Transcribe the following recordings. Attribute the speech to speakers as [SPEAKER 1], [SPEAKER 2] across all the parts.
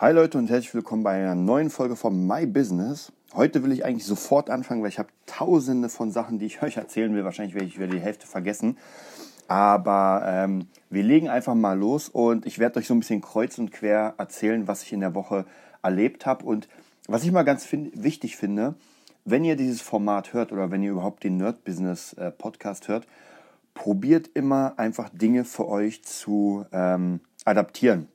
[SPEAKER 1] Hi Leute und herzlich willkommen bei einer neuen Folge von My Business. Heute will ich eigentlich sofort anfangen, weil ich habe tausende von Sachen, die ich euch erzählen will. Wahrscheinlich werde ich wieder die Hälfte vergessen. Aber ähm, wir legen einfach mal los und ich werde euch so ein bisschen kreuz und quer erzählen, was ich in der Woche erlebt habe. Und was ich mal ganz fin wichtig finde, wenn ihr dieses Format hört oder wenn ihr überhaupt den Nerd Business äh, Podcast hört, probiert immer einfach Dinge für euch zu ähm, adaptieren.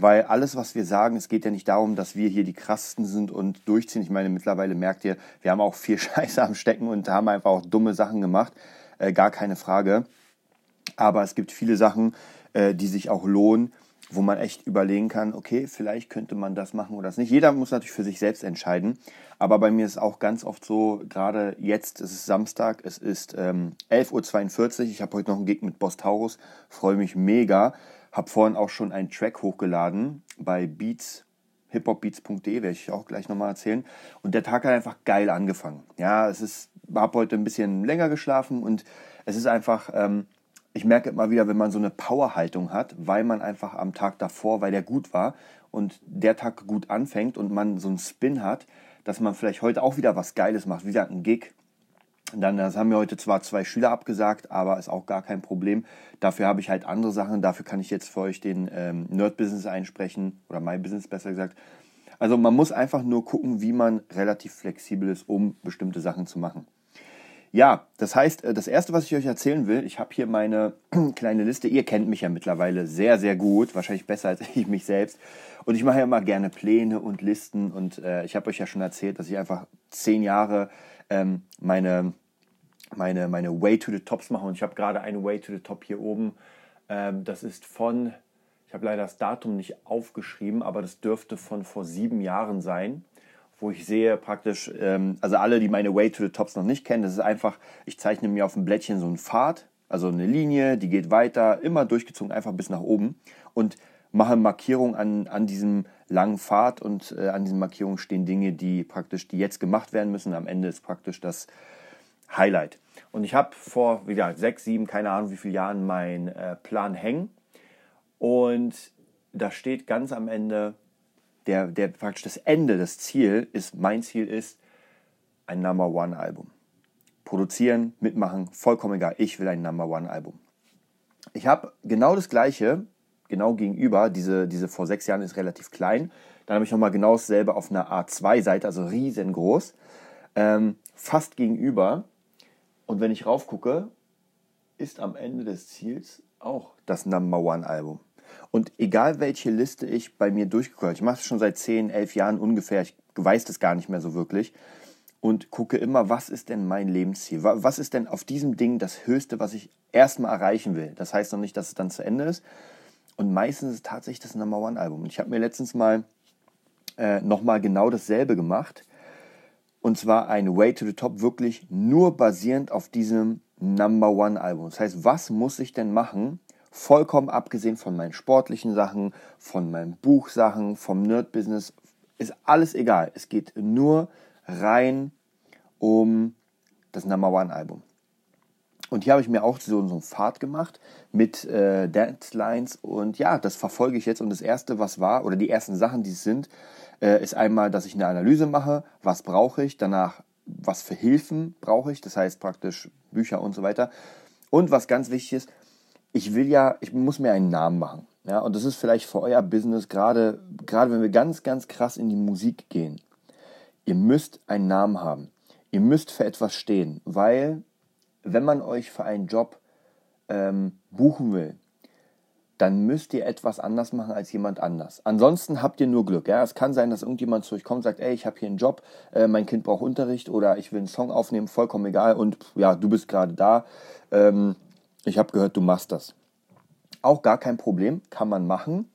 [SPEAKER 1] Weil alles, was wir sagen, es geht ja nicht darum, dass wir hier die krassesten sind und durchziehen. Ich meine, mittlerweile merkt ihr, wir haben auch viel Scheiße am Stecken und haben einfach auch dumme Sachen gemacht. Äh, gar keine Frage. Aber es gibt viele Sachen, äh, die sich auch lohnen, wo man echt überlegen kann, okay, vielleicht könnte man das machen oder das nicht. Jeder muss natürlich für sich selbst entscheiden. Aber bei mir ist es auch ganz oft so, gerade jetzt, es ist Samstag, es ist ähm, 11.42 Uhr. Ich habe heute noch einen Gig mit Boss Taurus, freue mich mega. Habe vorhin auch schon einen Track hochgeladen bei Beats, hiphopbeats.de, werde ich auch gleich nochmal erzählen. Und der Tag hat einfach geil angefangen. Ja, es ist, habe heute ein bisschen länger geschlafen und es ist einfach, ähm, ich merke immer wieder, wenn man so eine Powerhaltung hat, weil man einfach am Tag davor, weil der gut war und der Tag gut anfängt und man so einen Spin hat, dass man vielleicht heute auch wieder was Geiles macht, wie gesagt, ein Gig, dann das haben mir heute zwar zwei Schüler abgesagt, aber ist auch gar kein Problem. Dafür habe ich halt andere Sachen. Dafür kann ich jetzt für euch den ähm, Nerd-Business einsprechen oder My Business besser gesagt. Also man muss einfach nur gucken, wie man relativ flexibel ist, um bestimmte Sachen zu machen. Ja, das heißt, äh, das Erste, was ich euch erzählen will, ich habe hier meine kleine Liste. Ihr kennt mich ja mittlerweile sehr, sehr gut, wahrscheinlich besser als ich mich selbst. Und ich mache ja immer gerne Pläne und Listen. Und äh, ich habe euch ja schon erzählt, dass ich einfach zehn Jahre ähm, meine, meine, meine Way to the Tops mache. Und ich habe gerade eine Way to the Top hier oben. Ähm, das ist von, ich habe leider das Datum nicht aufgeschrieben, aber das dürfte von vor sieben Jahren sein wo ich sehe praktisch, ähm, also alle, die meine Way to the Tops noch nicht kennen, das ist einfach, ich zeichne mir auf dem Blättchen so einen Pfad, also eine Linie, die geht weiter, immer durchgezogen, einfach bis nach oben und mache Markierungen an, an diesem langen Pfad und äh, an diesen Markierungen stehen Dinge, die praktisch, die jetzt gemacht werden müssen. Am Ende ist praktisch das Highlight. Und ich habe vor, wie gesagt, sechs, sieben, keine Ahnung wie viele Jahren meinen äh, Plan hängen. Und da steht ganz am Ende, der, der praktisch das Ende, das Ziel ist, mein Ziel ist, ein Number One Album. Produzieren, mitmachen, vollkommen egal. Ich will ein Number One Album. Ich habe genau das gleiche genau gegenüber, diese, diese vor sechs Jahren ist relativ klein. Dann habe ich nochmal genau dasselbe auf einer A2-Seite, also riesengroß, ähm, fast gegenüber. Und wenn ich raufgucke, ist am Ende des Ziels auch das Number One-Album. Und egal welche Liste ich bei mir durchgeguckt ich mache es schon seit 10, 11 Jahren ungefähr, ich weiß das gar nicht mehr so wirklich, und gucke immer, was ist denn mein Lebensziel? Was ist denn auf diesem Ding das Höchste, was ich erstmal erreichen will? Das heißt noch nicht, dass es dann zu Ende ist, und meistens ist es tatsächlich das Number One Album. Und ich habe mir letztens mal äh, nochmal genau dasselbe gemacht. Und zwar ein Way to the Top wirklich nur basierend auf diesem Number One Album. Das heißt, was muss ich denn machen? Vollkommen abgesehen von meinen sportlichen Sachen, von meinen Buchsachen, vom Nerd-Business, ist alles egal. Es geht nur rein um das Number One Album. Und hier habe ich mir auch so, so einen Pfad gemacht mit äh, Deadlines und ja, das verfolge ich jetzt. Und das erste, was war, oder die ersten Sachen, die es sind, äh, ist einmal, dass ich eine Analyse mache, was brauche ich, danach, was für Hilfen brauche ich, das heißt praktisch Bücher und so weiter. Und was ganz wichtig ist, ich will ja, ich muss mir einen Namen machen. Ja, und das ist vielleicht für euer Business, gerade, gerade wenn wir ganz, ganz krass in die Musik gehen. Ihr müsst einen Namen haben. Ihr müsst für etwas stehen, weil wenn man euch für einen Job ähm, buchen will, dann müsst ihr etwas anders machen als jemand anders. Ansonsten habt ihr nur Glück. Ja? Es kann sein, dass irgendjemand zu euch kommt und sagt, ey, ich habe hier einen Job, äh, mein Kind braucht Unterricht oder ich will einen Song aufnehmen, vollkommen egal und ja, du bist gerade da. Ähm, ich habe gehört, du machst das. Auch gar kein Problem, kann man machen,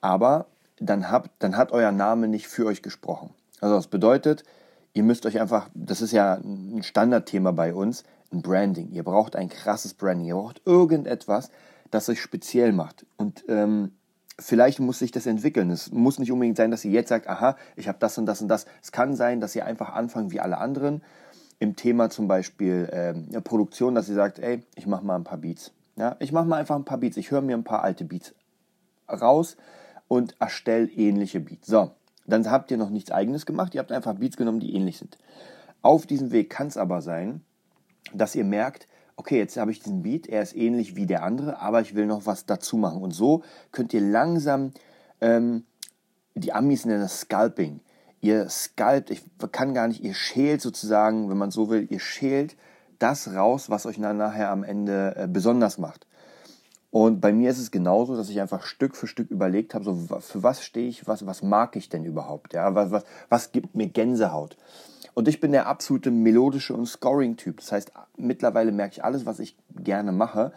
[SPEAKER 1] aber dann, habt, dann hat euer Name nicht für euch gesprochen. Also das bedeutet, ihr müsst euch einfach, das ist ja ein Standardthema bei uns, ein Branding. Ihr braucht ein krasses Branding. Ihr braucht irgendetwas, das euch speziell macht. Und ähm, vielleicht muss sich das entwickeln. Es muss nicht unbedingt sein, dass ihr jetzt sagt, aha, ich habe das und das und das. Es kann sein, dass ihr einfach anfangt wie alle anderen im Thema zum Beispiel ähm, Produktion, dass ihr sagt, ey, ich mache mal ein paar Beats. Ja, ich mache mal einfach ein paar Beats. Ich höre mir ein paar alte Beats raus und erstell ähnliche Beats. So, dann habt ihr noch nichts eigenes gemacht, ihr habt einfach Beats genommen, die ähnlich sind. Auf diesem Weg kann es aber sein, dass ihr merkt, okay, jetzt habe ich diesen Beat, er ist ähnlich wie der andere, aber ich will noch was dazu machen. Und so könnt ihr langsam, ähm, die Amis nennen das Scalping. Ihr scalpt, ich kann gar nicht, ihr schält sozusagen, wenn man so will, ihr schält das raus, was euch nachher am Ende äh, besonders macht. Und bei mir ist es genauso, dass ich einfach Stück für Stück überlegt habe, so für was stehe ich, was, was mag ich denn überhaupt? Ja, was, was, was gibt mir Gänsehaut? Und ich bin der absolute melodische und Scoring-Typ. Das heißt, mittlerweile merke ich, alles, was ich gerne mache,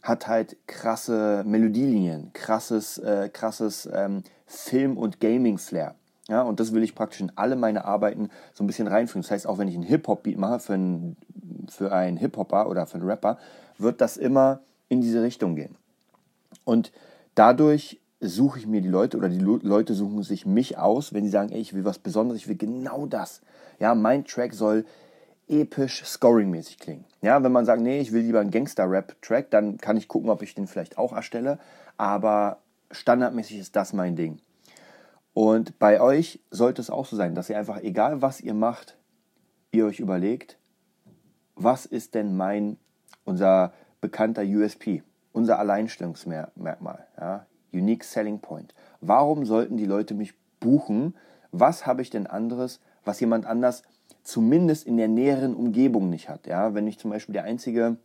[SPEAKER 1] hat halt krasse Melodielinien, krasses, äh, krasses ähm, Film- und Gaming-Flair. Ja, und das will ich praktisch in alle meine Arbeiten so ein bisschen reinführen. Das heißt, auch wenn ich einen Hip-Hop-Beat mache für einen, für einen Hip-Hopper oder für einen Rapper, wird das immer in diese Richtung gehen. Und dadurch suche ich mir die Leute oder die Leute suchen sich mich aus, wenn sie sagen, ey, ich will was Besonderes, ich will genau das. Ja, mein Track soll episch scoring-mäßig klingen. Ja, wenn man sagt, nee, ich will lieber einen Gangster-Rap-Track, dann kann ich gucken, ob ich den vielleicht auch erstelle. Aber standardmäßig ist das mein Ding. Und bei euch sollte es auch so sein, dass ihr einfach, egal was ihr macht, ihr euch überlegt, was ist denn mein, unser bekannter USP, unser Alleinstellungsmerkmal, ja? Unique Selling Point. Warum sollten die Leute mich buchen? Was habe ich denn anderes, was jemand anders zumindest in der näheren Umgebung nicht hat? Ja? Wenn ich zum Beispiel der einzige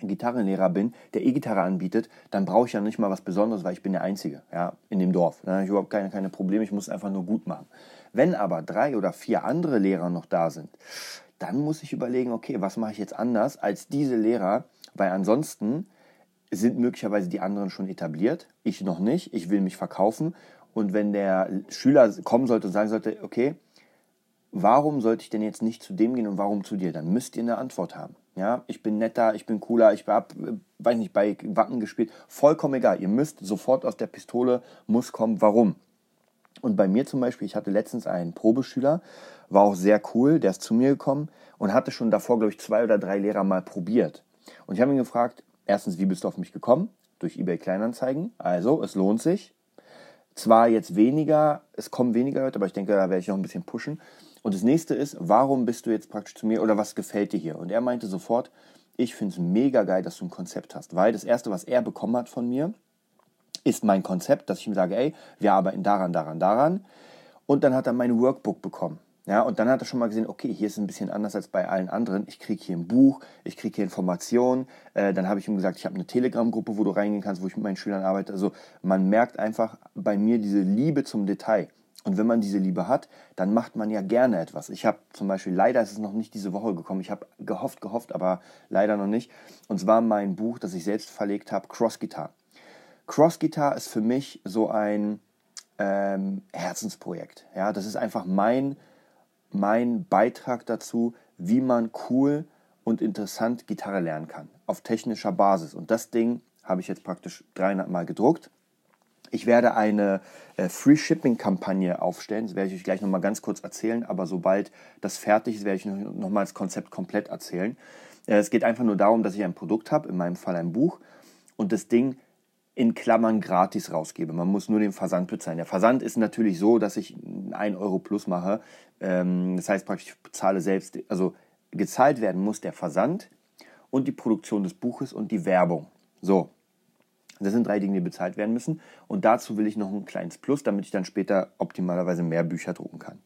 [SPEAKER 1] Gitarrenlehrer bin, der E-Gitarre anbietet, dann brauche ich ja nicht mal was Besonderes, weil ich bin der Einzige ja, in dem Dorf. Da habe ich überhaupt keine, keine Probleme, ich muss es einfach nur gut machen. Wenn aber drei oder vier andere Lehrer noch da sind, dann muss ich überlegen, okay, was mache ich jetzt anders als diese Lehrer, weil ansonsten sind möglicherweise die anderen schon etabliert, ich noch nicht, ich will mich verkaufen und wenn der Schüler kommen sollte und sagen sollte, okay, warum sollte ich denn jetzt nicht zu dem gehen und warum zu dir? Dann müsst ihr eine Antwort haben. Ja, ich bin netter, ich bin cooler, ich habe, weiß nicht, bei Wacken gespielt. Vollkommen egal. Ihr müsst sofort aus der Pistole, muss kommen, warum. Und bei mir zum Beispiel, ich hatte letztens einen Probeschüler, war auch sehr cool, der ist zu mir gekommen und hatte schon davor, glaube ich, zwei oder drei Lehrer mal probiert. Und ich habe ihn gefragt, erstens, wie bist du auf mich gekommen? Durch eBay Kleinanzeigen. Also, es lohnt sich. Zwar jetzt weniger, es kommen weniger Leute, aber ich denke, da werde ich noch ein bisschen pushen. Und das nächste ist, warum bist du jetzt praktisch zu mir oder was gefällt dir hier? Und er meinte sofort, ich finde es mega geil, dass du ein Konzept hast. Weil das Erste, was er bekommen hat von mir, ist mein Konzept, dass ich ihm sage, ey, wir arbeiten daran, daran, daran. Und dann hat er mein Workbook bekommen. Ja, und dann hat er schon mal gesehen, okay, hier ist es ein bisschen anders als bei allen anderen. Ich kriege hier ein Buch, ich kriege hier Informationen. Äh, dann habe ich ihm gesagt, ich habe eine Telegram-Gruppe, wo du reingehen kannst, wo ich mit meinen Schülern arbeite. Also man merkt einfach bei mir diese Liebe zum Detail. Und wenn man diese Liebe hat, dann macht man ja gerne etwas. Ich habe zum Beispiel, leider ist es noch nicht diese Woche gekommen, ich habe gehofft, gehofft, aber leider noch nicht. Und zwar mein Buch, das ich selbst verlegt habe, Cross Guitar. Cross Guitar ist für mich so ein ähm, Herzensprojekt. Ja, das ist einfach mein, mein Beitrag dazu, wie man cool und interessant Gitarre lernen kann. Auf technischer Basis. Und das Ding habe ich jetzt praktisch 300 Mal gedruckt ich werde eine äh, Free Shipping Kampagne aufstellen. Das werde ich euch gleich nochmal ganz kurz erzählen. Aber sobald das fertig ist, werde ich nochmal das Konzept komplett erzählen. Äh, es geht einfach nur darum, dass ich ein Produkt habe, in meinem Fall ein Buch, und das Ding in Klammern gratis rausgebe. Man muss nur den Versand bezahlen. Der Versand ist natürlich so, dass ich 1 Euro plus mache. Ähm, das heißt praktisch, ich bezahle selbst, also gezahlt werden muss der Versand und die Produktion des Buches und die Werbung. So, das sind drei Dinge, die bezahlt werden müssen. Und dazu will ich noch ein kleines Plus, damit ich dann später optimalerweise mehr Bücher drucken kann.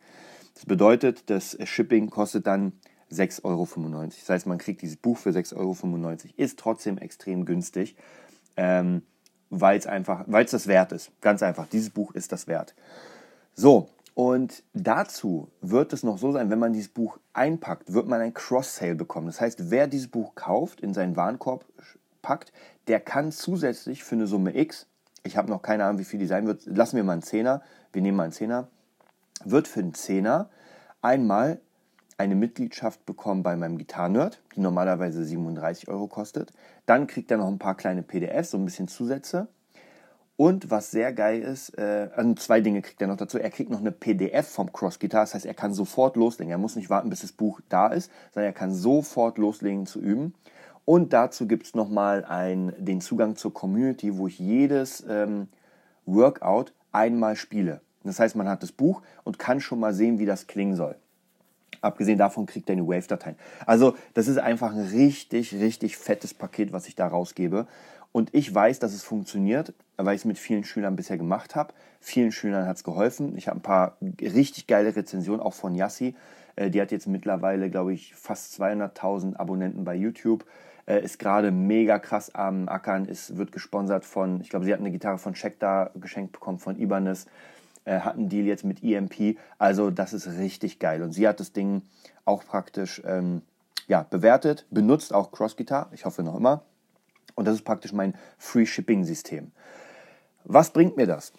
[SPEAKER 1] Das bedeutet, das Shipping kostet dann 6,95 Euro. Das heißt, man kriegt dieses Buch für 6,95 Euro. Ist trotzdem extrem günstig, ähm, weil es einfach, weil es das wert ist. Ganz einfach, dieses Buch ist das wert. So, und dazu wird es noch so sein, wenn man dieses Buch einpackt, wird man ein Cross-Sale bekommen. Das heißt, wer dieses Buch kauft, in seinen Warenkorb packt, der kann zusätzlich für eine Summe X, ich habe noch keine Ahnung, wie viel die sein wird, lassen wir mal einen Zehner, wir nehmen mal einen Zehner, wird für einen Zehner einmal eine Mitgliedschaft bekommen bei meinem Gitarrenerd, die normalerweise 37 Euro kostet. Dann kriegt er noch ein paar kleine PDFs, so ein bisschen Zusätze. Und was sehr geil ist, äh, also zwei Dinge kriegt er noch dazu. Er kriegt noch eine PDF vom Cross Guitar, das heißt, er kann sofort loslegen. Er muss nicht warten, bis das Buch da ist, sondern er kann sofort loslegen zu üben. Und dazu gibt es nochmal den Zugang zur Community, wo ich jedes ähm, Workout einmal spiele. Das heißt, man hat das Buch und kann schon mal sehen, wie das klingen soll. Abgesehen davon kriegt er eine Wave-Dateien. Also das ist einfach ein richtig, richtig fettes Paket, was ich da rausgebe. Und ich weiß, dass es funktioniert, weil ich es mit vielen Schülern bisher gemacht habe. Vielen Schülern hat es geholfen. Ich habe ein paar richtig geile Rezensionen, auch von Yassi. Äh, die hat jetzt mittlerweile, glaube ich, fast 200.000 Abonnenten bei YouTube. Äh, ist gerade mega krass am Ackern, ist, wird gesponsert von, ich glaube, sie hat eine Gitarre von Schecter geschenkt bekommen, von Ibanez. Äh, hat einen Deal jetzt mit EMP. Also das ist richtig geil. Und sie hat das Ding auch praktisch ähm, ja, bewertet, benutzt auch Cross Guitar, ich hoffe noch immer. Und das ist praktisch mein Free Shipping System. Was bringt mir das?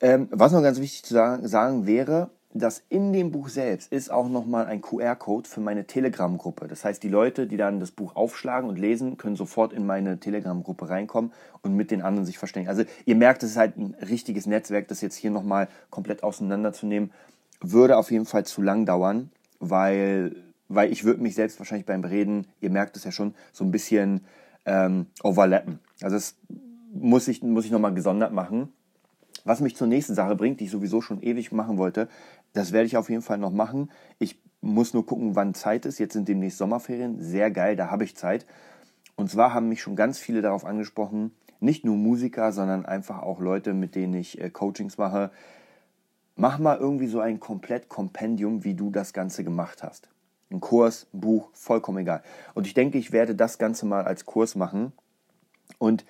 [SPEAKER 1] Ähm, was noch ganz wichtig zu sagen, sagen wäre, dass in dem Buch selbst ist auch nochmal ein QR-Code für meine Telegram-Gruppe. Das heißt, die Leute, die dann das Buch aufschlagen und lesen, können sofort in meine Telegram-Gruppe reinkommen und mit den anderen sich verständigen. Also ihr merkt, es ist halt ein richtiges Netzwerk, das jetzt hier nochmal komplett auseinanderzunehmen, würde auf jeden Fall zu lang dauern, weil, weil ich würde mich selbst wahrscheinlich beim Reden, ihr merkt es ja schon, so ein bisschen ähm, overlappen. Also das muss ich, muss ich nochmal gesondert machen. Was mich zur nächsten Sache bringt, die ich sowieso schon ewig machen wollte, das werde ich auf jeden Fall noch machen. Ich muss nur gucken, wann Zeit ist. Jetzt sind demnächst Sommerferien. Sehr geil, da habe ich Zeit. Und zwar haben mich schon ganz viele darauf angesprochen, nicht nur Musiker, sondern einfach auch Leute, mit denen ich äh, Coachings mache. Mach mal irgendwie so ein komplett Kompendium, wie du das Ganze gemacht hast. Ein Kurs, ein Buch, vollkommen egal. Und ich denke, ich werde das Ganze mal als Kurs machen. Und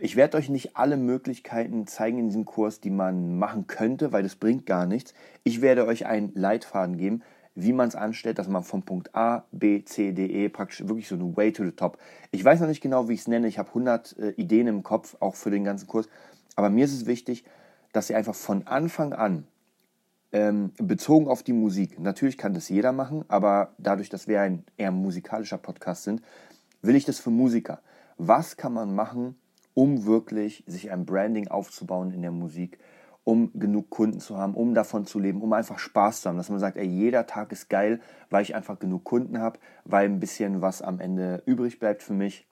[SPEAKER 1] ich werde euch nicht alle Möglichkeiten zeigen in diesem Kurs, die man machen könnte, weil das bringt gar nichts. Ich werde euch einen Leitfaden geben, wie man es anstellt, dass man von Punkt A, B, C, D, E praktisch wirklich so eine Way to the Top. Ich weiß noch nicht genau, wie ich es nenne. Ich habe 100 äh, Ideen im Kopf, auch für den ganzen Kurs. Aber mir ist es wichtig, dass ihr einfach von Anfang an ähm, bezogen auf die Musik, natürlich kann das jeder machen, aber dadurch, dass wir ein eher musikalischer Podcast sind, will ich das für Musiker. Was kann man machen, um wirklich sich ein Branding aufzubauen in der Musik, um genug Kunden zu haben, um davon zu leben, um einfach Spaß zu haben, dass man sagt, ey, jeder Tag ist geil, weil ich einfach genug Kunden habe, weil ein bisschen was am Ende übrig bleibt für mich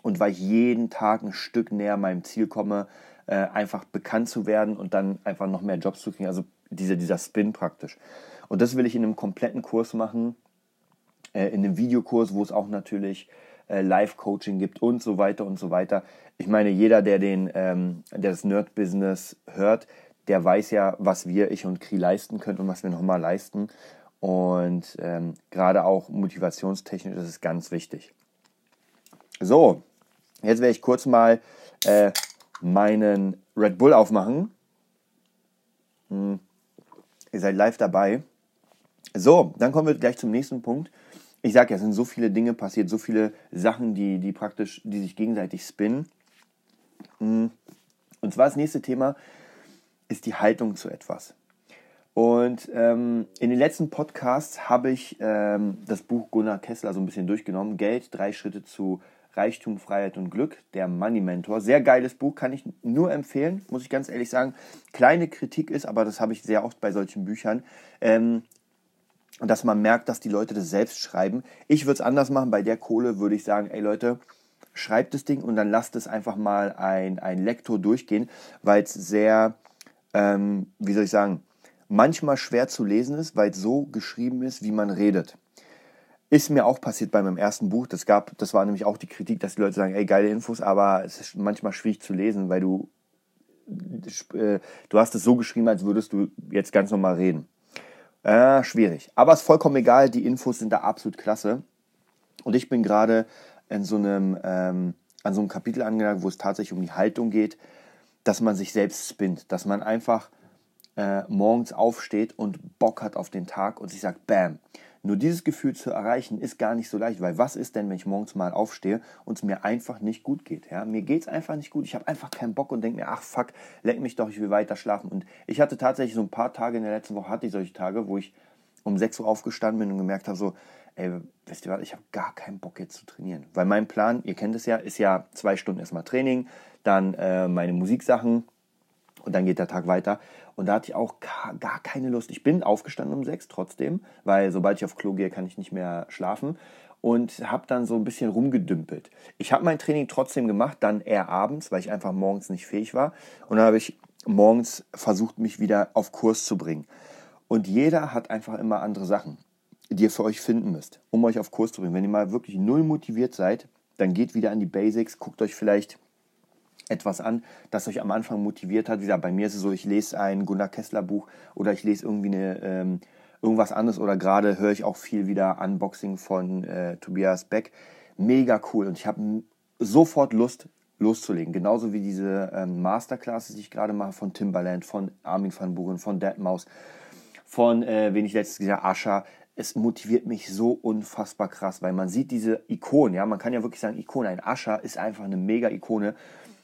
[SPEAKER 1] und weil ich jeden Tag ein Stück näher meinem Ziel komme, äh, einfach bekannt zu werden und dann einfach noch mehr Jobs zu kriegen, also dieser, dieser Spin praktisch. Und das will ich in einem kompletten Kurs machen, äh, in einem Videokurs, wo es auch natürlich Live-Coaching gibt und so weiter und so weiter. Ich meine, jeder, der, den, ähm, der das Nerd-Business hört, der weiß ja, was wir, ich und Kri leisten können und was wir nochmal leisten. Und ähm, gerade auch motivationstechnisch ist es ganz wichtig. So, jetzt werde ich kurz mal äh, meinen Red Bull aufmachen. Hm. Ihr seid live dabei. So, dann kommen wir gleich zum nächsten Punkt ich sage ja, es sind so viele Dinge passiert, so viele Sachen, die, die praktisch, die sich gegenseitig spinnen. Mm. Und zwar das nächste Thema ist die Haltung zu etwas. Und ähm, in den letzten Podcasts habe ich ähm, das Buch Gunnar Kessler so ein bisschen durchgenommen. Geld, drei Schritte zu Reichtum, Freiheit und Glück, der Money Mentor. Sehr geiles Buch, kann ich nur empfehlen, muss ich ganz ehrlich sagen. Kleine Kritik ist, aber das habe ich sehr oft bei solchen Büchern. Ähm, und dass man merkt, dass die Leute das selbst schreiben. Ich würde es anders machen. Bei der Kohle würde ich sagen, ey Leute, schreibt das Ding und dann lasst es einfach mal ein, ein Lektor durchgehen, weil es sehr, ähm, wie soll ich sagen, manchmal schwer zu lesen ist, weil es so geschrieben ist, wie man redet. Ist mir auch passiert bei meinem ersten Buch. Das gab, das war nämlich auch die Kritik, dass die Leute sagen, ey, geile Infos, aber es ist manchmal schwierig zu lesen, weil du, äh, du hast es so geschrieben, als würdest du jetzt ganz normal reden. Äh, schwierig. Aber ist vollkommen egal, die Infos sind da absolut klasse. Und ich bin gerade in so einem, ähm, an so einem Kapitel angelangt, wo es tatsächlich um die Haltung geht, dass man sich selbst spinnt, dass man einfach äh, morgens aufsteht und Bock hat auf den Tag und sich sagt, bam, nur dieses Gefühl zu erreichen, ist gar nicht so leicht, weil was ist denn, wenn ich morgens mal aufstehe und es mir einfach nicht gut geht? Ja? Mir geht es einfach nicht gut. Ich habe einfach keinen Bock und denke mir, ach fuck, leck mich doch, ich will weiter schlafen. Und ich hatte tatsächlich so ein paar Tage in der letzten Woche, hatte ich solche Tage, wo ich um 6 Uhr aufgestanden bin und gemerkt habe, so, ey, wisst ihr was, ich habe gar keinen Bock jetzt zu trainieren. Weil mein Plan, ihr kennt es ja, ist ja zwei Stunden erstmal Training, dann äh, meine Musiksachen und dann geht der Tag weiter. Und da hatte ich auch gar keine Lust. Ich bin aufgestanden um sechs trotzdem, weil sobald ich auf Klo gehe, kann ich nicht mehr schlafen. und habe dann so ein bisschen rumgedümpelt. Ich habe mein Training trotzdem gemacht, dann eher abends, weil ich einfach morgens nicht fähig war. Und dann habe ich morgens versucht, mich wieder auf Kurs zu bringen. Und jeder hat einfach immer andere Sachen, die ihr für euch finden müsst, um euch auf Kurs zu bringen. Wenn ihr mal wirklich null motiviert seid, dann geht wieder an die Basics, guckt euch vielleicht etwas an, das euch am Anfang motiviert hat. Wie gesagt, bei mir ist es so, ich lese ein Gunnar Kessler Buch oder ich lese irgendwie eine, ähm, irgendwas anderes oder gerade höre ich auch viel wieder Unboxing von äh, Tobias Beck. Mega cool und ich habe sofort Lust loszulegen. Genauso wie diese ähm, Masterclasses, die ich gerade mache von Timbaland, von Armin van Buren, von Deadmaus, von, äh, wen ich letztes gesagt Ascha. Es motiviert mich so unfassbar krass, weil man sieht diese Ikonen, ja, man kann ja wirklich sagen, Ikone, ein Ascha ist einfach eine mega Ikone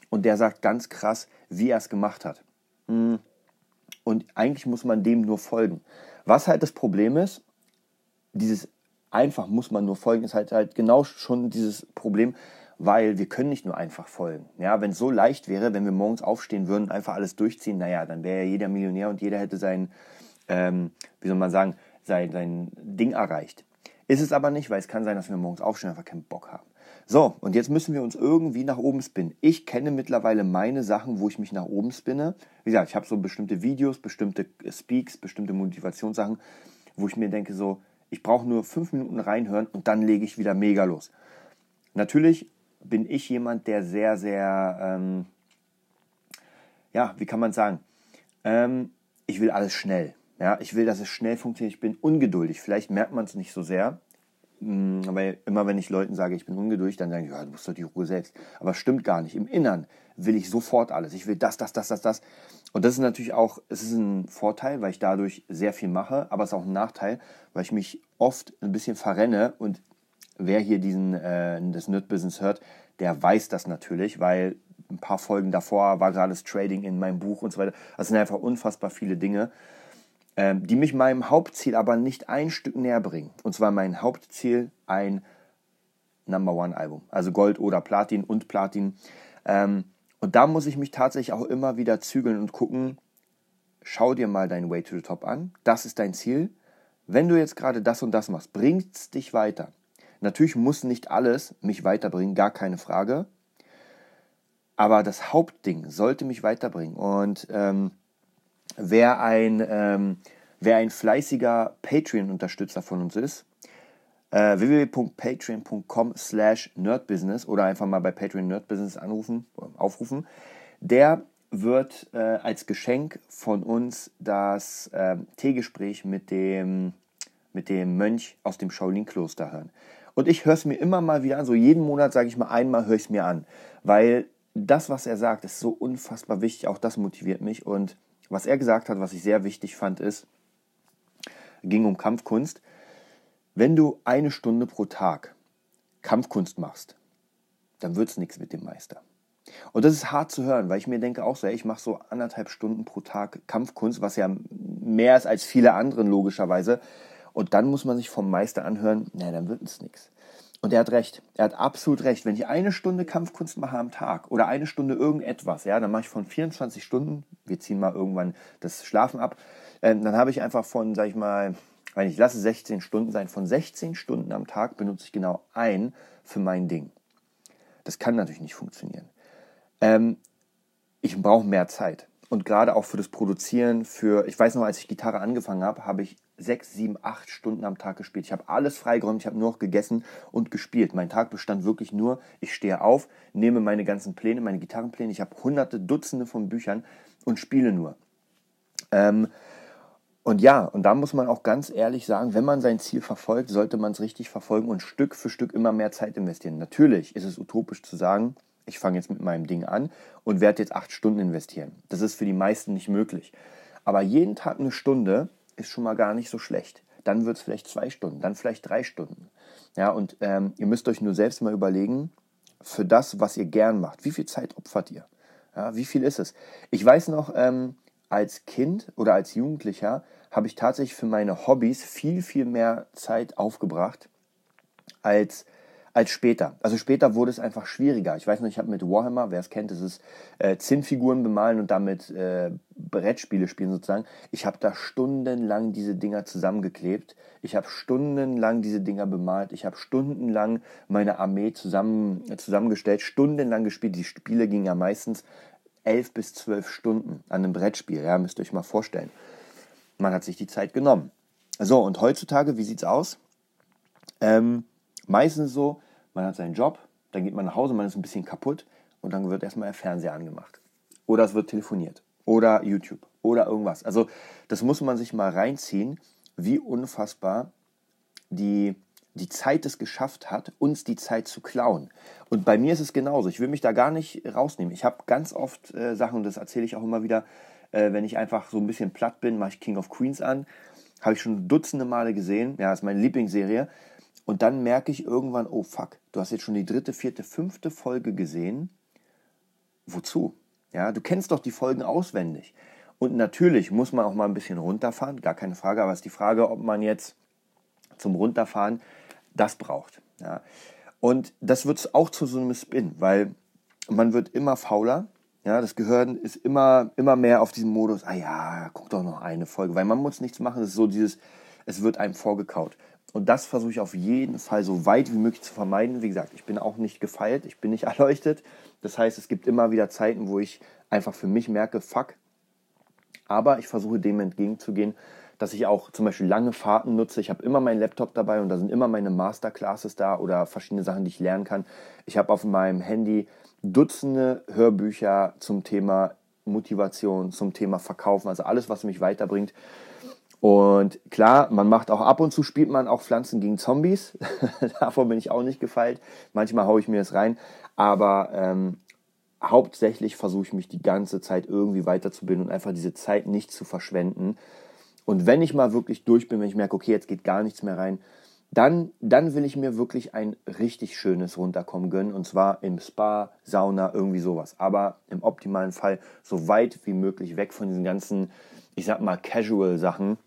[SPEAKER 1] und der sagt ganz krass, wie er es gemacht hat. Hm. Und eigentlich muss man dem nur folgen. Was halt das Problem ist, dieses einfach muss man nur folgen, ist halt, halt genau schon dieses Problem, weil wir können nicht nur einfach folgen. Ja, wenn es so leicht wäre, wenn wir morgens aufstehen würden, einfach alles durchziehen, naja, dann wäre ja jeder Millionär und jeder hätte sein, ähm, wie soll man sagen, sein, sein Ding erreicht. Ist es aber nicht, weil es kann sein, dass wir morgens aufstehen und einfach keinen Bock haben. So, und jetzt müssen wir uns irgendwie nach oben spinnen. Ich kenne mittlerweile meine Sachen, wo ich mich nach oben spinne. Wie gesagt, ich habe so bestimmte Videos, bestimmte Speaks, bestimmte Motivationssachen, wo ich mir denke, so, ich brauche nur fünf Minuten reinhören und dann lege ich wieder mega los. Natürlich bin ich jemand, der sehr, sehr, ähm, ja, wie kann man sagen, ähm, ich will alles schnell. Ja, ich will, dass es schnell funktioniert. Ich bin ungeduldig. Vielleicht merkt man es nicht so sehr, weil immer wenn ich Leuten sage, ich bin ungeduldig, dann sagen die, ja, du musst doch die Ruhe selbst. Aber stimmt gar nicht. Im Innern will ich sofort alles. Ich will das, das, das, das, das. Und das ist natürlich auch, es ist ein Vorteil, weil ich dadurch sehr viel mache, aber es ist auch ein Nachteil, weil ich mich oft ein bisschen verrenne und wer hier diesen, äh, das Nerd-Business hört, der weiß das natürlich, weil ein paar Folgen davor war gerade das Trading in meinem Buch und so weiter. Das sind einfach unfassbar viele Dinge die mich meinem Hauptziel aber nicht ein Stück näher bringen. Und zwar mein Hauptziel ein Number One Album, also Gold oder Platin und Platin. Ähm, und da muss ich mich tatsächlich auch immer wieder zügeln und gucken, schau dir mal dein Way to the Top an. Das ist dein Ziel. Wenn du jetzt gerade das und das machst, bringt es dich weiter. Natürlich muss nicht alles mich weiterbringen, gar keine Frage. Aber das Hauptding sollte mich weiterbringen. Und ähm, wer ein, ähm, wer ein fleißiger Patreon-Unterstützer von uns ist, äh, www.patreon.com slash nerdbusiness oder einfach mal bei Patreon Nerdbusiness anrufen, aufrufen, der wird äh, als Geschenk von uns das äh, Teegespräch mit dem, mit dem Mönch aus dem Shaolin-Kloster hören. Und ich höre es mir immer mal wieder an, so jeden Monat sage ich mal einmal, höre ich es mir an, weil das, was er sagt, ist so unfassbar wichtig, auch das motiviert mich und was er gesagt hat, was ich sehr wichtig fand, ist, ging um Kampfkunst. Wenn du eine Stunde pro Tag Kampfkunst machst, dann wird es nichts mit dem Meister. Und das ist hart zu hören, weil ich mir denke auch so, ey, ich mache so anderthalb Stunden pro Tag Kampfkunst, was ja mehr ist als viele anderen logischerweise. Und dann muss man sich vom Meister anhören, naja, dann wird es nichts. Und er hat recht. Er hat absolut recht. Wenn ich eine Stunde Kampfkunst mache am Tag oder eine Stunde irgendetwas, ja, dann mache ich von 24 Stunden, wir ziehen mal irgendwann das Schlafen ab, äh, dann habe ich einfach von, sag ich mal, wenn ich lasse 16 Stunden sein, von 16 Stunden am Tag benutze ich genau ein für mein Ding. Das kann natürlich nicht funktionieren. Ähm, ich brauche mehr Zeit. Und gerade auch für das Produzieren, für, ich weiß noch, als ich Gitarre angefangen habe, habe ich sechs, sieben, acht Stunden am Tag gespielt. Ich habe alles freigeräumt, ich habe nur noch gegessen und gespielt. Mein Tag bestand wirklich nur, ich stehe auf, nehme meine ganzen Pläne, meine Gitarrenpläne, ich habe hunderte, Dutzende von Büchern und spiele nur. Ähm, und ja, und da muss man auch ganz ehrlich sagen, wenn man sein Ziel verfolgt, sollte man es richtig verfolgen und Stück für Stück immer mehr Zeit investieren. Natürlich ist es utopisch zu sagen, ich fange jetzt mit meinem Ding an und werde jetzt acht Stunden investieren. Das ist für die meisten nicht möglich. Aber jeden Tag eine Stunde ist schon mal gar nicht so schlecht. Dann wird es vielleicht zwei Stunden, dann vielleicht drei Stunden. Ja, und ähm, ihr müsst euch nur selbst mal überlegen, für das, was ihr gern macht, wie viel Zeit opfert ihr? Ja, wie viel ist es? Ich weiß noch, ähm, als Kind oder als Jugendlicher habe ich tatsächlich für meine Hobbys viel, viel mehr Zeit aufgebracht als als später. Also später wurde es einfach schwieriger. Ich weiß noch, ich habe mit Warhammer, wer es kennt, das ist äh, Zinnfiguren bemalen und damit äh, Brettspiele spielen sozusagen. Ich habe da stundenlang diese Dinger zusammengeklebt. Ich habe stundenlang diese Dinger bemalt. Ich habe stundenlang meine Armee zusammen, äh, zusammengestellt, stundenlang gespielt. Die Spiele gingen ja meistens elf bis zwölf Stunden an einem Brettspiel. Ja, müsst ihr euch mal vorstellen. Man hat sich die Zeit genommen. So, und heutzutage, wie sieht's aus? Ähm, meistens so, man hat seinen Job, dann geht man nach Hause, man ist ein bisschen kaputt und dann wird erstmal der Fernseher angemacht. Oder es wird telefoniert. Oder YouTube. Oder irgendwas. Also, das muss man sich mal reinziehen, wie unfassbar die, die Zeit es geschafft hat, uns die Zeit zu klauen. Und bei mir ist es genauso. Ich will mich da gar nicht rausnehmen. Ich habe ganz oft äh, Sachen, und das erzähle ich auch immer wieder, äh, wenn ich einfach so ein bisschen platt bin, mache ich King of Queens an. Habe ich schon dutzende Male gesehen. Ja, ist meine Lieblingsserie. Und dann merke ich irgendwann, oh fuck, du hast jetzt schon die dritte, vierte, fünfte Folge gesehen. Wozu? Ja, du kennst doch die Folgen auswendig. Und natürlich muss man auch mal ein bisschen runterfahren, gar keine Frage, aber es ist die Frage, ob man jetzt zum Runterfahren das braucht. Ja. Und das wird auch zu so einem Spin, weil man wird immer fauler. Ja, das Gehirn ist immer, immer mehr auf diesem Modus, ah ja, guck doch noch eine Folge, weil man muss nichts machen. Es ist so dieses, es wird einem vorgekaut. Und das versuche ich auf jeden Fall so weit wie möglich zu vermeiden. Wie gesagt, ich bin auch nicht gefeilt, ich bin nicht erleuchtet. Das heißt, es gibt immer wieder Zeiten, wo ich einfach für mich merke, fuck. Aber ich versuche dem entgegenzugehen, dass ich auch zum Beispiel lange Fahrten nutze. Ich habe immer meinen Laptop dabei und da sind immer meine Masterclasses da oder verschiedene Sachen, die ich lernen kann. Ich habe auf meinem Handy Dutzende Hörbücher zum Thema Motivation, zum Thema Verkaufen, also alles, was mich weiterbringt. Und klar, man macht auch ab und zu spielt man auch Pflanzen gegen Zombies. Davor bin ich auch nicht gefeilt. Manchmal haue ich mir das rein. Aber ähm, hauptsächlich versuche ich mich die ganze Zeit irgendwie weiterzubilden und einfach diese Zeit nicht zu verschwenden. Und wenn ich mal wirklich durch bin, wenn ich merke, okay, jetzt geht gar nichts mehr rein, dann, dann will ich mir wirklich ein richtig schönes Runterkommen gönnen. Und zwar im Spa, Sauna, irgendwie sowas. Aber im optimalen Fall so weit wie möglich weg von diesen ganzen, ich sag mal, Casual-Sachen,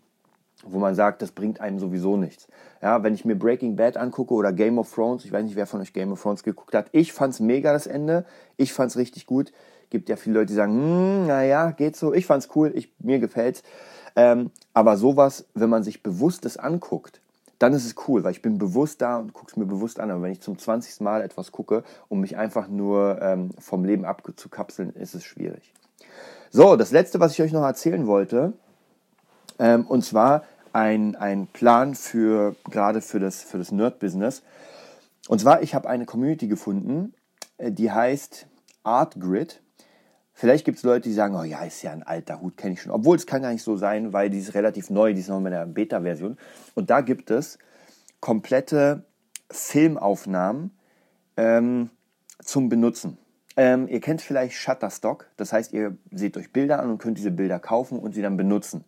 [SPEAKER 1] wo man sagt, das bringt einem sowieso nichts. Ja, wenn ich mir Breaking Bad angucke oder Game of Thrones, ich weiß nicht, wer von euch Game of Thrones geguckt hat, ich fand's mega das Ende, ich fand's richtig gut. Gibt ja viele Leute, die sagen, hm, naja, geht so, ich fand's cool, ich, mir gefällt's. Ähm, aber sowas, wenn man sich bewusstes anguckt, dann ist es cool, weil ich bin bewusst da und gucke es mir bewusst an. Aber wenn ich zum 20. Mal etwas gucke, um mich einfach nur ähm, vom Leben abzukapseln, ist es schwierig. So, das letzte, was ich euch noch erzählen wollte, ähm, und zwar ein, ein Plan für gerade für das, für das Nerd-Business. Und zwar, ich habe eine Community gefunden, äh, die heißt Art Grid. Vielleicht gibt es Leute, die sagen, oh ja, ist ja ein alter Hut, kenne ich schon. Obwohl es kann gar nicht so sein, weil die ist relativ neu, die ist noch in der Beta-Version. Und da gibt es komplette Filmaufnahmen ähm, zum Benutzen. Ähm, ihr kennt vielleicht Shutterstock, das heißt, ihr seht euch Bilder an und könnt diese Bilder kaufen und sie dann benutzen.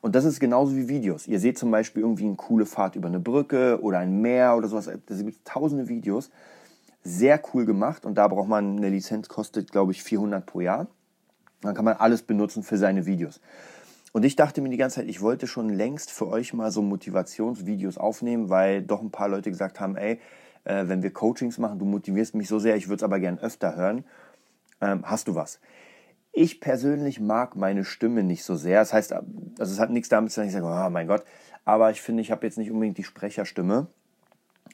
[SPEAKER 1] Und das ist genauso wie Videos. Ihr seht zum Beispiel irgendwie eine coole Fahrt über eine Brücke oder ein Meer oder sowas. Da gibt es tausende Videos. Sehr cool gemacht und da braucht man eine Lizenz, kostet glaube ich 400 pro Jahr. Dann kann man alles benutzen für seine Videos. Und ich dachte mir die ganze Zeit, ich wollte schon längst für euch mal so Motivationsvideos aufnehmen, weil doch ein paar Leute gesagt haben, ey, äh, wenn wir Coachings machen, du motivierst mich so sehr, ich würde es aber gern öfter hören. Ähm, hast du was? Ich persönlich mag meine Stimme nicht so sehr. Das heißt, also es hat nichts damit zu tun, ich sage, oh mein Gott, aber ich finde, ich habe jetzt nicht unbedingt die Sprecherstimme.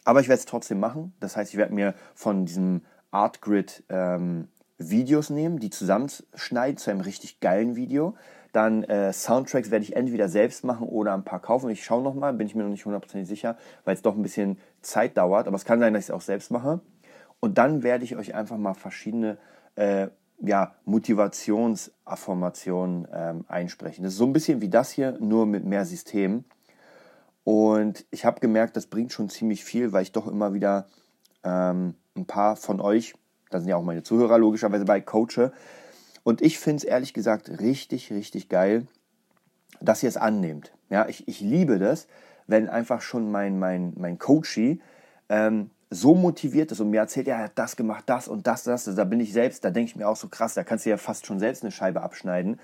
[SPEAKER 1] Aber ich werde es trotzdem machen. Das heißt, ich werde mir von diesem Artgrid ähm, Videos nehmen, die zusammenschneiden zu einem richtig geilen Video. Dann äh, Soundtracks werde ich entweder selbst machen oder ein paar kaufen. Ich schaue nochmal, bin ich mir noch nicht hundertprozentig sicher, weil es doch ein bisschen Zeit dauert. Aber es kann sein, dass ich es auch selbst mache. Und dann werde ich euch einfach mal verschiedene äh, ja, Motivationsaffirmationen ähm, einsprechen. Das ist so ein bisschen wie das hier, nur mit mehr System. Und ich habe gemerkt, das bringt schon ziemlich viel, weil ich doch immer wieder ähm, ein paar von euch, da sind ja auch meine Zuhörer logischerweise bei, coache. Und ich finde es ehrlich gesagt richtig, richtig geil, dass ihr es annehmt. Ja, ich, ich liebe das, wenn einfach schon mein, mein, mein Coachie ähm, so motiviert ist und mir erzählt, ja, er hat das gemacht, das und das, das, da bin ich selbst, da denke ich mir auch so krass, da kannst du ja fast schon selbst eine Scheibe abschneiden.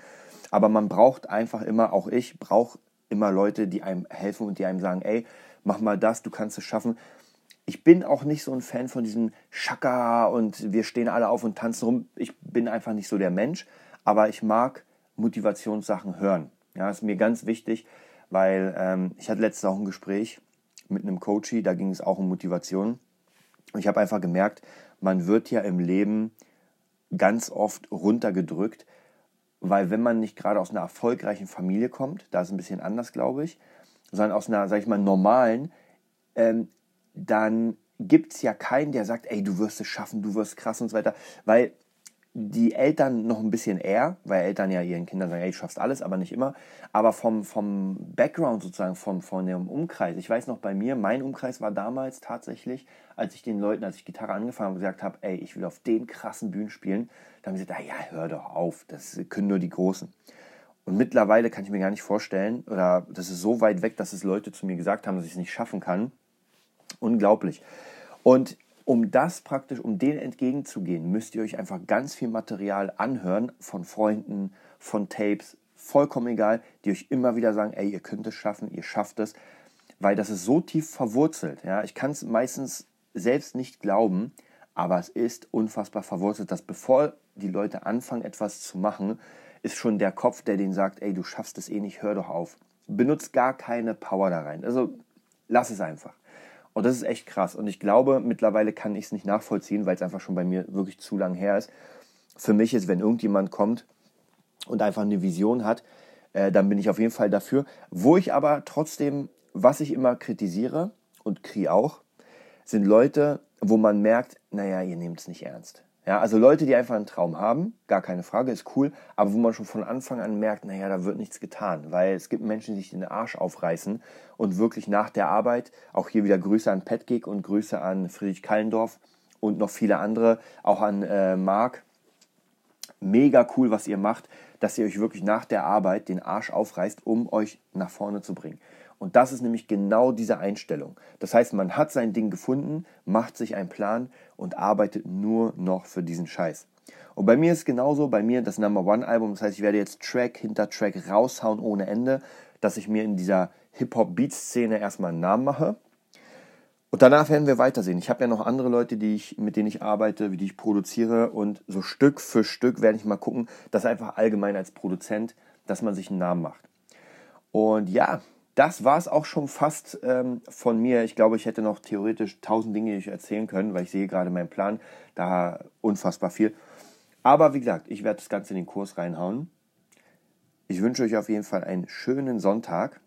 [SPEAKER 1] Aber man braucht einfach immer, auch ich brauche immer Leute, die einem helfen und die einem sagen, ey, mach mal das, du kannst es schaffen. ich bin auch nicht so ein Fan von diesem Schaka und wir stehen alle auf und tanzen rum. Ich bin einfach nicht so der Mensch, aber ich mag Motivationssachen hören. Ja, ist mir ganz wichtig, weil ähm, ich hatte letztens auch ein Gespräch mit einem Coachy, da ging es auch um Motivation. Und ich habe einfach gemerkt, man wird ja im Leben ganz oft runtergedrückt, weil wenn man nicht gerade aus einer erfolgreichen Familie kommt, da ist ein bisschen anders, glaube ich, sondern aus einer, sag ich mal, normalen, ähm, dann gibt es ja keinen, der sagt, ey, du wirst es schaffen, du wirst krass und so weiter, weil die Eltern noch ein bisschen eher, weil Eltern ja ihren Kindern sagen, hey, du schaffst alles, aber nicht immer. Aber vom, vom Background sozusagen, vom, von dem Umkreis. Ich weiß noch bei mir, mein Umkreis war damals tatsächlich, als ich den Leuten, als ich Gitarre angefangen habe, gesagt habe, ey, ich will auf den krassen Bühnen spielen, dann haben sie gesagt, ja, hör doch auf, das können nur die Großen. Und mittlerweile kann ich mir gar nicht vorstellen, oder das ist so weit weg, dass es Leute zu mir gesagt haben, dass ich es nicht schaffen kann. Unglaublich. Und um das praktisch, um denen entgegenzugehen, müsst ihr euch einfach ganz viel Material anhören von Freunden, von Tapes, vollkommen egal, die euch immer wieder sagen, ey, ihr könnt es schaffen, ihr schafft es, weil das ist so tief verwurzelt. Ja? Ich kann es meistens selbst nicht glauben, aber es ist unfassbar verwurzelt, dass bevor die Leute anfangen, etwas zu machen, ist schon der Kopf, der denen sagt, ey, du schaffst es eh nicht, hör doch auf. Benutzt gar keine Power da rein. Also lass es einfach. Und das ist echt krass. Und ich glaube, mittlerweile kann ich es nicht nachvollziehen, weil es einfach schon bei mir wirklich zu lang her ist. Für mich ist, wenn irgendjemand kommt und einfach eine Vision hat, äh, dann bin ich auf jeden Fall dafür. Wo ich aber trotzdem, was ich immer kritisiere und kriege auch, sind Leute, wo man merkt, naja, ihr nehmt es nicht ernst. Ja, also Leute, die einfach einen Traum haben, gar keine Frage, ist cool, aber wo man schon von Anfang an merkt, naja, da wird nichts getan, weil es gibt Menschen, die sich den Arsch aufreißen und wirklich nach der Arbeit, auch hier wieder Grüße an Petgig und Grüße an Friedrich Kallendorf und noch viele andere, auch an äh, Marc. Mega cool, was ihr macht, dass ihr euch wirklich nach der Arbeit den Arsch aufreißt, um euch nach vorne zu bringen. Und das ist nämlich genau diese Einstellung. Das heißt, man hat sein Ding gefunden, macht sich einen Plan und arbeitet nur noch für diesen Scheiß. Und bei mir ist genauso, bei mir das Number One Album, das heißt, ich werde jetzt Track hinter Track raushauen ohne Ende, dass ich mir in dieser Hip-Hop-Beat-Szene erstmal einen Namen mache. Und danach werden wir weitersehen. Ich habe ja noch andere Leute, die ich, mit denen ich arbeite, wie die ich produziere. Und so Stück für Stück werde ich mal gucken, dass einfach allgemein als Produzent, dass man sich einen Namen macht. Und ja, das war es auch schon fast ähm, von mir. Ich glaube, ich hätte noch theoretisch tausend Dinge, ich erzählen können, weil ich sehe gerade meinen Plan, da unfassbar viel. Aber wie gesagt, ich werde das Ganze in den Kurs reinhauen. Ich wünsche euch auf jeden Fall einen schönen Sonntag.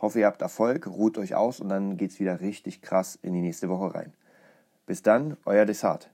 [SPEAKER 1] Hoffe, ihr habt Erfolg, ruht euch aus und dann geht es wieder richtig krass in die nächste Woche rein. Bis dann, euer Desart.